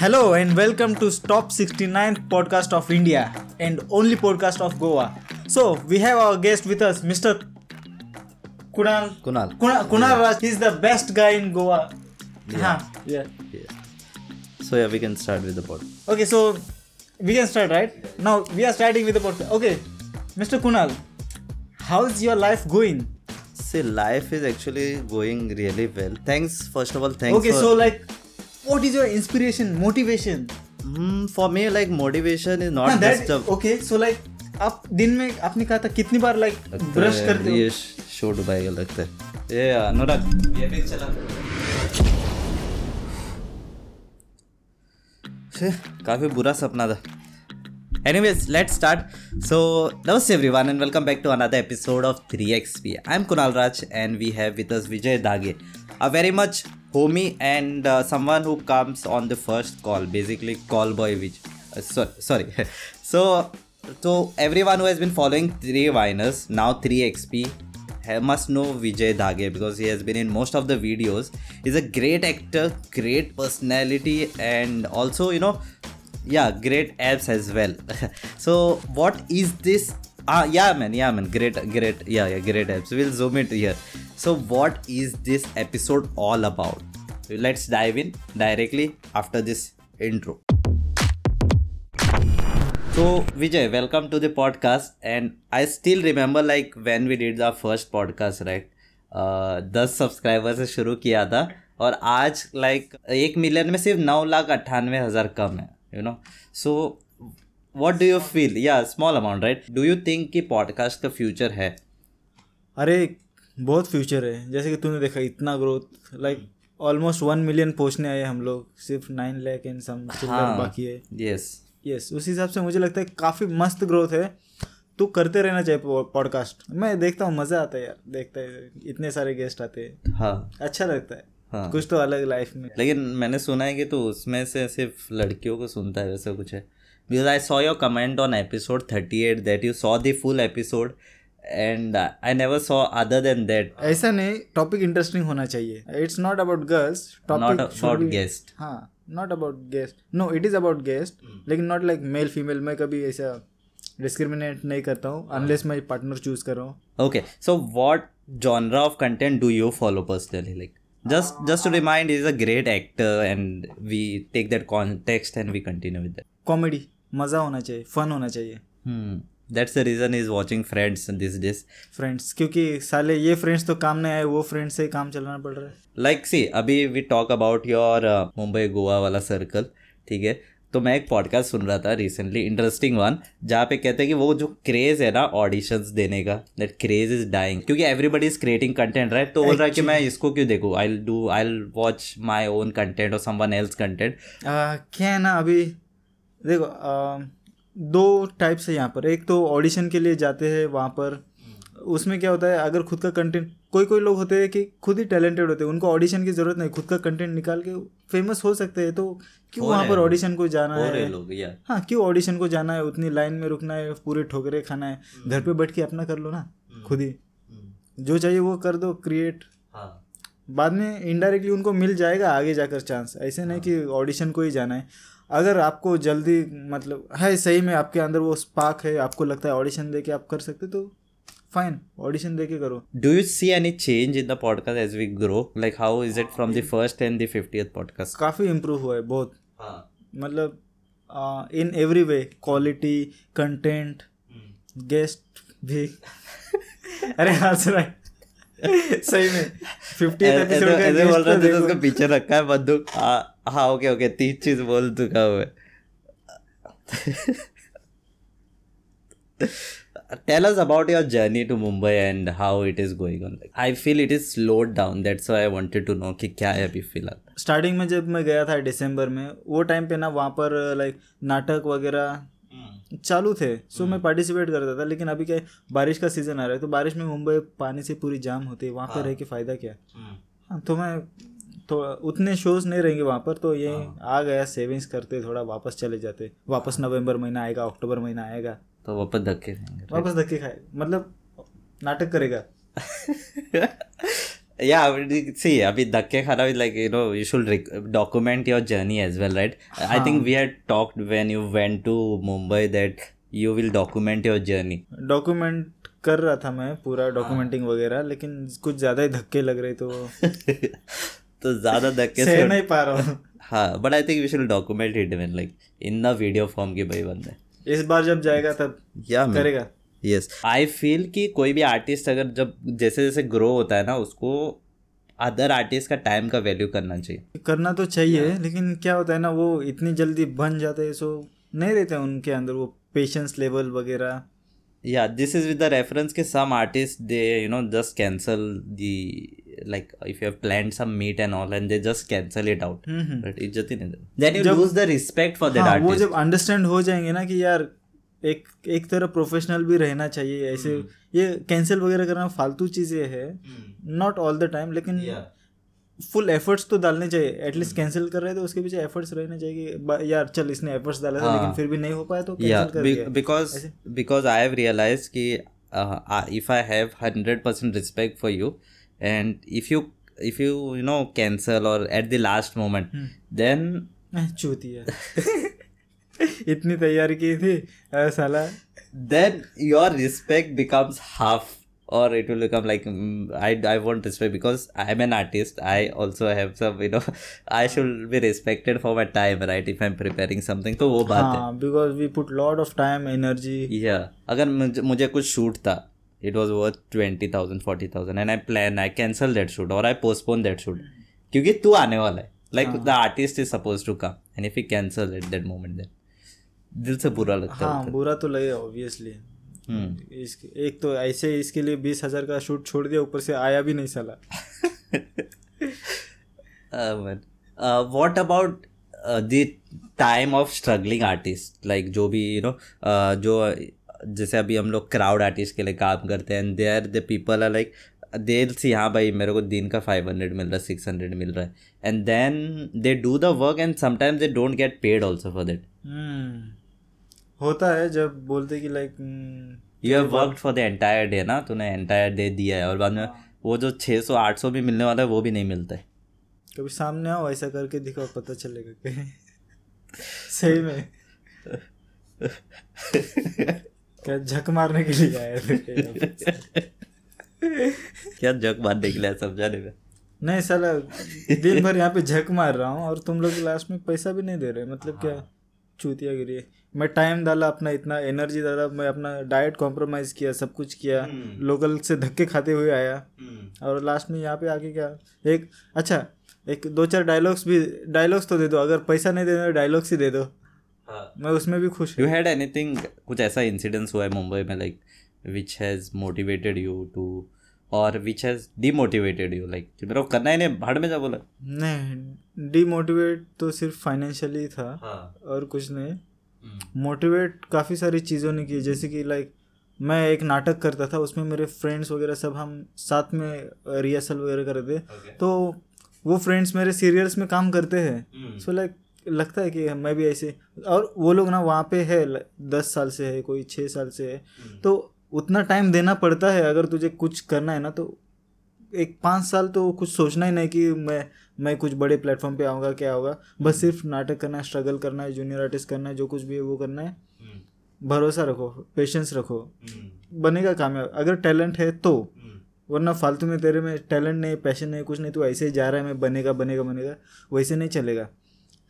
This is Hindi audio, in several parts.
Hello and welcome to Top 69th podcast of India and only podcast of Goa. So we have our guest with us, Mr. Kunal. Kunal. Kunal, Kunal Raj. He's the best guy in Goa. Yeah. yeah. Yeah. So yeah, we can start with the pod. Okay, so we can start, right? Now we are starting with the podcast. Okay, Mr. Kunal, how's your life going? See, life is actually going really well. Thanks, first of all, thanks. okay, for, so like, what is your inspiration, motivation? Hmm, for me, like motivation is not हाँ, that, a. okay, so like आप दिन में आपने कहा था कितनी बार लाइक ब्रश है, करते हो ये शो डुबाएगा लगता है ये अनुराग ये भी चला काफ़ी बुरा सपना था Anyways, let's start. So, namaste everyone and welcome back to another episode of 3XP. I'm Kunal Raj and we have with us Vijay Dage, a very much homie and uh, someone who comes on the first call, basically call boy which Uh, so, sorry. so, so everyone who has been following 3 Viners, now 3XP, must know Vijay Dage because he has been in most of the videos. He's a great actor, great personality, and also, you know, yeah great apps as well so what is this ah yeah man yeah man great great yeah yeah great apps we'll zoom it here so what is this episode all about let's dive in directly after this intro so vijay welcome to the podcast and i still remember like when we did the first podcast right uh, दस सब्सक्राइबर से शुरू किया था और आज लाइक एक मिलियन में सिर्फ़ नौ लाख अट्ठानवे हज़ार कम है you know so what do you feel yeah small amount right do you think कि पॉडकास्ट का फ्यूचर है अरे बहुत फ्यूचर है। जैसे कि तूने देखा इतना growth like almost one million पहुँचने आए हम लोग। सिर्फ़ नाइन लैख एंड सम बाकी है। यस यस उस हिसाब से मुझे लगता है काफ़ी मस्त ग्रोथ है। तो करते रहना चाहिए पॉडकास्ट मैं देखता हूँ मज़ा आता है यार देखता है। इतने सारे गेस्ट आते हैं। हाँ। अच्छा लगता है। हाँ। कुछ तो अलग लाइफ में। लेकिन मैंने सुना है कि तू उसमें से सिर्फ़ लड़कियों को सुनता है वैसा कुछ है। Because I saw your comment on episode thirty eight that you saw the full episode and I never saw other than that ऐसा नहीं टॉपिक इंटरेस्टिंग होना चाहिए। It's not about girls not about guest हाँ not about guest no it is about guest लेकिन नॉट लाइक मेल फीमेल मैं कभी ऐसा डिस्क्रिमिनेट नहीं करता हूँ अनलेस मैं पार्टनर चूज़ कर। रहा हूँ Okay, so what genre of content do you follow personally? Like, just just to remind, he's a great actor, and we take that context and we continue with that. Comedy मज़ा होना चाहिए फन होना चाहिए। Hmm. That's the reason he's watching Friends these days. Friends क्योंकि साले ये फ्रेंड्स तो काम नहीं आए वो फ्रेंड्स से ही काम चलाना पड़ रहा है। लाइक सी अभी we talk about your uh, Mumbai Goa वाला सर्कल ठीक है? तो मैं एक पॉडकास्ट सुन रहा था रिसेंटली इंटरेस्टिंग वन जहाँ पे कहते हैं कि वो जो क्रेज है ना ऑडिशंस देने का दैट क्रेज इज़ डाइंग क्योंकि everybody is creating content right तो बोल रहा है कि मैं इसको क्यों देखूँ? I do I watch my own content और समवन एल्स कंटेंट क्या है ना अभी? देखो आ, दो टाइप्स है यहाँ पर। एक तो ऑडिशन के लिए जाते हैं वहाँ पर। उसमें क्या होता है अगर खुद का कंटेंट कोई कोई लोग होते हैं कि खुद ही टैलेंटेड होते हैं उनको ऑडिशन की ज़रूरत नहीं खुद का कंटेंट निकाल के फ़ेमस हो सकते हैं तो क्यों वहाँ पर ऑडिशन को जाना है हाँ? क्यों ऑडिशन को जाना है? उतनी लाइन में रुकना है पूरे ठोकरे खाना है। घर पे बैठ के अपना कर लो ना खुद ही। जो चाहिए वो कर दो क्रिएट हाँ। बाद में इनडायरेक्टली उनको मिल जाएगा आगे जाकर चांस ऐसे नहीं कि ऑडिशन को ही जाना है। अगर आपको जल्दी मतलब है सही में आपके अंदर वो स्पार्क है आपको लगता है ऑडिशन दे के आप कर सकते तो फाइन ऑडिशन दे के करो। Do you see any change in the podcast as we grow like how is it from the first and the 50th podcast? काफ़ी इम्प्रूव हुआ है बहुत। हाँ। मतलब in every way quality content guest भी। अरे हाँ रहा है। सही में फिफ्टी एपिसोड का ऐसे बोल रहा था। उसका पीछे रखा है बंदूक हाँ हाँ ओके ओके तीन चीज़ बोल चुका हूँ Tell us about your journey to Mumbai and how it is going on. Like, I feel it is slowed down. That's why I wanted to know कि क्या है अभी फ़िलहाल. स्टार्टिंग में जब मैं गया था दिसंबर में वो टाइम पे ना वहाँ पर लाइक नाटक वगैरह चालू थे सो मैं पार्टिसिपेट करता था लेकिन अभी क्या बारिश का सीज़न आ रहा है तो बारिश में मुंबई पानी से पूरी जाम होती है वहाँ पर रह के फ़ायदा क्या? हाँ तो मैं तो उतने शोज़ नहीं रहेंगे वहाँ पर तो ये आ गया सेविंग्स करते थोड़ा वापस चले जाते वापस नवंबर महीना आएगा अक्टूबर महीना आएगा। तो वापस धक्के खाएँगे। वापस धक्के खाए मतलब नाटक करेगा। yeah see abhi dhakke khana is like you know you should rec- document your journey as well right huh. i think we had talked when you went to mumbai that you will document your journey document कर रहा था मैं पूरा डॉक्यूमेंटिंग वगैरह लेकिन कुछ ज़्यादा ही धक्के लग रहे तो तो ज़्यादा धक्के से नहीं पा रहा हूँ हाँ but I think we should document it like in the video form की भाई बंदे इस बार जब जाएगा तब या करेगा यस आई फील कि कोई भी आर्टिस्ट अगर जब जैसे जैसे ग्रो होता है ना उसको अदर आर्टिस्ट का टाइम का वैल्यू करना चाहिए। करना तो चाहिए yeah. लेकिन क्या होता है ना वो इतनी जल्दी बन जाते हैं सो नहीं रहते उनके अंदर वो पेशेंस लेवल वगैरह। Yeah this is with the reference के some artist they you know just cancel the like if you have plan some meet and all and they just cancel it out but इज़्ज़त ही नहीं then you lose the respect for that artist वो जब अंडरस्टैंड हो जाएँगे ना कि यार एक एक तरह प्रोफेशनल भी रहना चाहिए ऐसे ये कैंसिल वगैरह करना फालतू चीज़ें है। नॉट ऑल द टाइम लेकिन फुल एफर्ट्स तो डालने चाहिए। एटलीस्ट कैंसिल कर रहे थे उसके पीछे एफर्ट्स रहने चाहिए कि यार चल इसने एफर्ट्स डाला था लेकिन फिर भी नहीं हो पाया तो कैंसिल कर because because I have realized कि uh, uh, if I have hundred percent you for you and if you if you you know cancel or at the last moment then एह, चूतिया। इतनी तैयारी की थी साला। Then your respect becomes half और it will become like I I want respect because I am an artist I also have some you know I should be respected for my time right if I am preparing something तो वो बात हाँ, है because we put lot of time energy या अगर मुझे, मुझे कुछ शूट था it was worth twenty thousand forty thousand and I plan I cancel that shoot और आई पोस्टपोन दैट शूट क्योंकि तू आने वाला है। Like the artist is suppose to come and if you cancel at that moment then दिल से बुरा लगता हाँ, है बुरा तो लगेगा ऑब्वियसली हम्म। इसके एक तो ऐसे इसके लिए बीस हज़ार का शूट छोड़ दिया ऊपर से आया भी नहीं साला। uh, about what about the time of struggling artist? Like जो भी you you know know uh, जो जैसे अभी हम लोग क्राउड आर्टिस्ट के लिए काम करते हैं there the people are like they see हाँ भाई मेरे को दिन का फाइव हंड्रेड मिल रहा है सिक्स हंड्रेड मिल रहा है। And then they do the work and sometimes they don't get paid also for that होता है जब बोलते कि like you have worked for the entire day ना? तूने एंटायर डे दिया है और बाद में वो जो छः सौ आठ सौ भी मिलने वाला है वो भी नहीं मिलता। है कभी सामने आओ ऐसा करके दिखाओ पता चलेगा कि सही में। क्या झक मारने के लिए आया थे क्या? झक मारने के लिए समझाने में? नहीं साला दिन भर यहाँ पे झक मार रहा हूँ और तुम लोग लास्ट में पैसा भी नहीं दे रहे मतलब क्या? चूतिया गिरी है। मैं टाइम डाला अपना इतना एनर्जी डाला मैं अपना डाइट कॉम्प्रोमाइज़ किया सब कुछ किया। लोकल से धक्के खाते हुए आया। और लास्ट में यहाँ पे आके क्या? एक अच्छा एक दो चार डायलॉग्स भी डायलॉग्स तो दे दो। अगर पैसा नहीं देना डायलॉग्स ही दे दो। मैं उसमें भी खुश यू हूँ हैड एनीथिंग कुछ ऐसा इंसिडेंस हुआ है मुंबई में like which has motivated you to और which has demotivated you like मेरे को करना ही नहीं भाड़ में जा बोला। नहीं डीमोटिवेट तो सिर्फ़ फाइनेंशियली था। हाँ. और कुछ नहीं। मोटिवेट काफ़ी सारी चीज़ों ने की जैसे कि लाइक मैं एक नाटक करता था उसमें मेरे फ्रेंड्स वगैरह सब हम साथ में रिहर्सल वगैरह करते तो वो फ्रेंड्स मेरे सीरियल्स में काम करते हैं। सो लाइक लगता है कि मैं भी ऐसे और वो लोग ना वहाँ पे है दस साल से है कोई छः साल से है। तो उतना टाइम देना पड़ता है अगर तुझे कुछ करना है ना तो एक पाँच साल तो कुछ सोचना ही नहीं कि मैं मैं कुछ बड़े प्लेटफॉर्म पे आऊँगा क्या होगा? बस सिर्फ़ नाटक करना है स्ट्रगल करना है जूनियर आर्टिस्ट करना है जो कुछ भी है वो करना है। भरोसा रखो पेशेंस रखो। बनेगा कामयाब अगर टैलेंट है तो। वरना फालतू में तेरे में टैलेंट नहीं पैशन नहीं कुछ नहीं तो ऐसे ही जा रहा है मैं बनेगा बनेगा बनेगा वैसे नहीं चलेगा।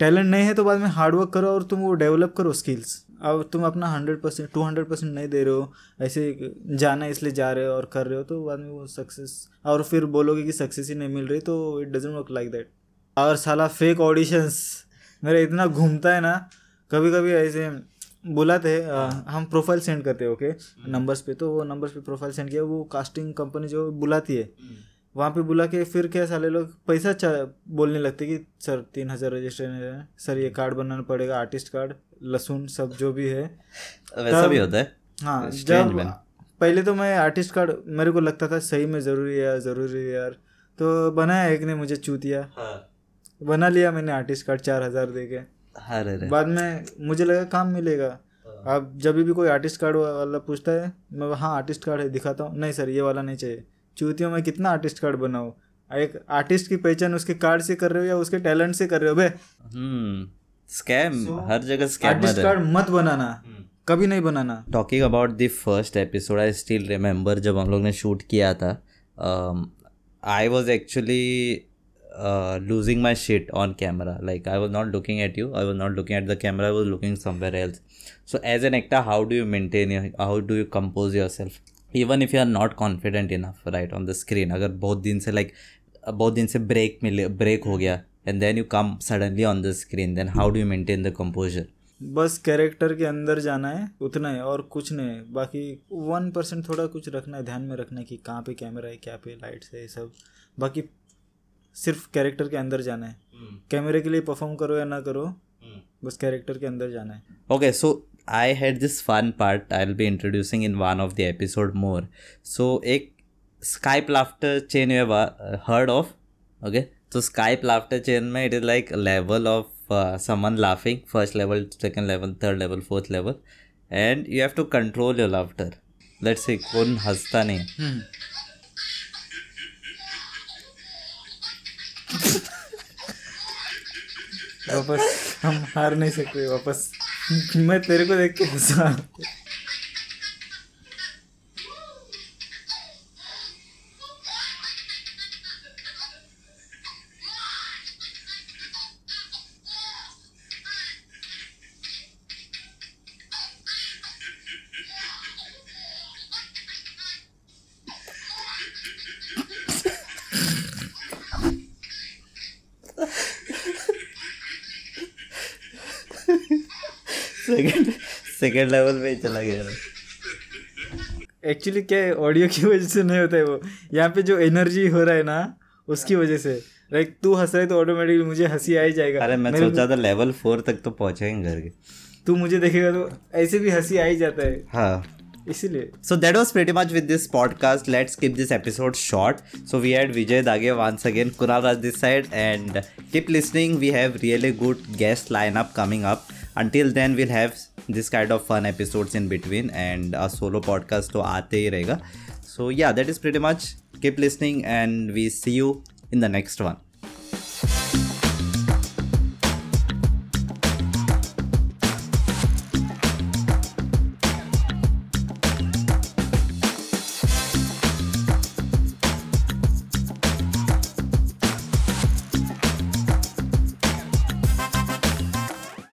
टैलेंट नहीं है तो बाद में हार्डवर्क करो और तुम वो डेवलप करो स्किल्स अब तुम अपना hundred percent to hundred percent नहीं दे रहे हो ऐसे जाना इसलिए जा रहे हो और कर रहे हो तो बाद में वो सक्सेस और फिर बोलोगे कि सक्सेस ही नहीं मिल रही तो it doesn't work like that और साला फेक ऑडिशंस मेरा इतना घूमता है ना कभी कभी ऐसे बुलाते हैं हम प्रोफ़ाइल सेंड करते हैं ओके नंबर्स पे तो वो नंबर्स पे प्रोफ़ाइल सेंड किया वो कास्टिंग कंपनी जो बुलाती है वहाँ पे बुला के फिर क्या साले लोग पैसा बोलने लगते कि सर तीन हज़ार रजिस्ट्रेशन है सर ये कार्ड बनाना पड़ेगा आर्टिस्ट कार्ड लहसुन सब जो भी है। वैसा भी होता है। हाँ जब man. पहले तो मैं आर्टिस्ट कार्ड मेरे को लगता था सही में ज़रूरी है यार ज़रूरी है यार। तो बनाया एक ने मुझे चूतिया। हाँ। बना लिया मैंने आर्टिस्ट कार्ड चार हज़ार दे के। रे बाद में मुझे लगा काम मिलेगा। अब जब भी कोई आर्टिस्ट कार्ड वाला पूछता है मैं हाँ आर्टिस्ट कार्ड है दिखाता हूँ नहीं सर ये वाला नहीं चाहिए। चूतियों में कितना आर्टिस्ट कार्ड बनाऊँ? एक आर्टिस्ट की पहचान उसके कार्ड से कर रहे हो या उसके टैलेंट से कर रहे हो? बे हम्म स्कैम हर जगह स्कैम आर्टिस्ट कार्ड मत बनाना। कभी नहीं बनाना। Talking about the first episode I still remember जब हम लोग ने शूट किया था। I was actually losing my shit on camera like I was not looking at you I was not looking at the camera I was looking somewhere else so as an actor how do you maintain how do you compose yourself even if you are not confident enough right on the screen अगर बहुत दिन से लाइक like, बहुत दिन से ब्रेक मिले ब्रेक हो गया and then you come suddenly on the screen then how do you maintain the composure बस कैरेक्टर के अंदर जाना है उतना है और कुछ नहीं बाकी वन परसेंट थोड़ा कुछ रखना है ध्यान में रखना है कि कहाँ पे कैमरा है क्या पे लाइट्स है ये सब। बाकी सिर्फ़ कैरेक्टर के अंदर जाना है। कैमरे के लिए परफॉर्म करो या ना करो बस कैरेक्टर के अंदर जाना है। Okay so i had this fun part i'll be introducing in one of the episode more so एक skype laughter chain have uh, heard of? Okay? तो स्काइप लाफ्टर चेन में it is like level of summon laughing first level second level third level fourth level and you have to control your laughter let's say कौन हंसता नहीं? वापस, हम हार नहीं सकते, वापस। मैं तेरे को देख के हंसा। सेकंड सेकंड लेवल पे चला गया एक्चुअली क्या है ऑडियो की वजह से नहीं होता है वो यहाँ पे जो एनर्जी हो रहा है ना उसकी वजह से लाइक तू हंस रहा है तो ऑटोमेटिकली मुझे हँसी आ ही जाएगा अरे मैं सोचा था लेवल फोर तक तो पहुँचेंगे घर के तू मुझे देखेगा तो ऐसे भी हँसी आ ही जाता है हाँ इसीलिए So that was pretty much with this podcast. Let's keep this episode short. So we had Vijay Dage once again, Kunal Raj this side, and keep listening. We have really good guest lineup coming up. until then we'll have this kind of fun episodes in between and a solo podcast to aate rega so yeah that is pretty much. Keep listening and we see you in the next one.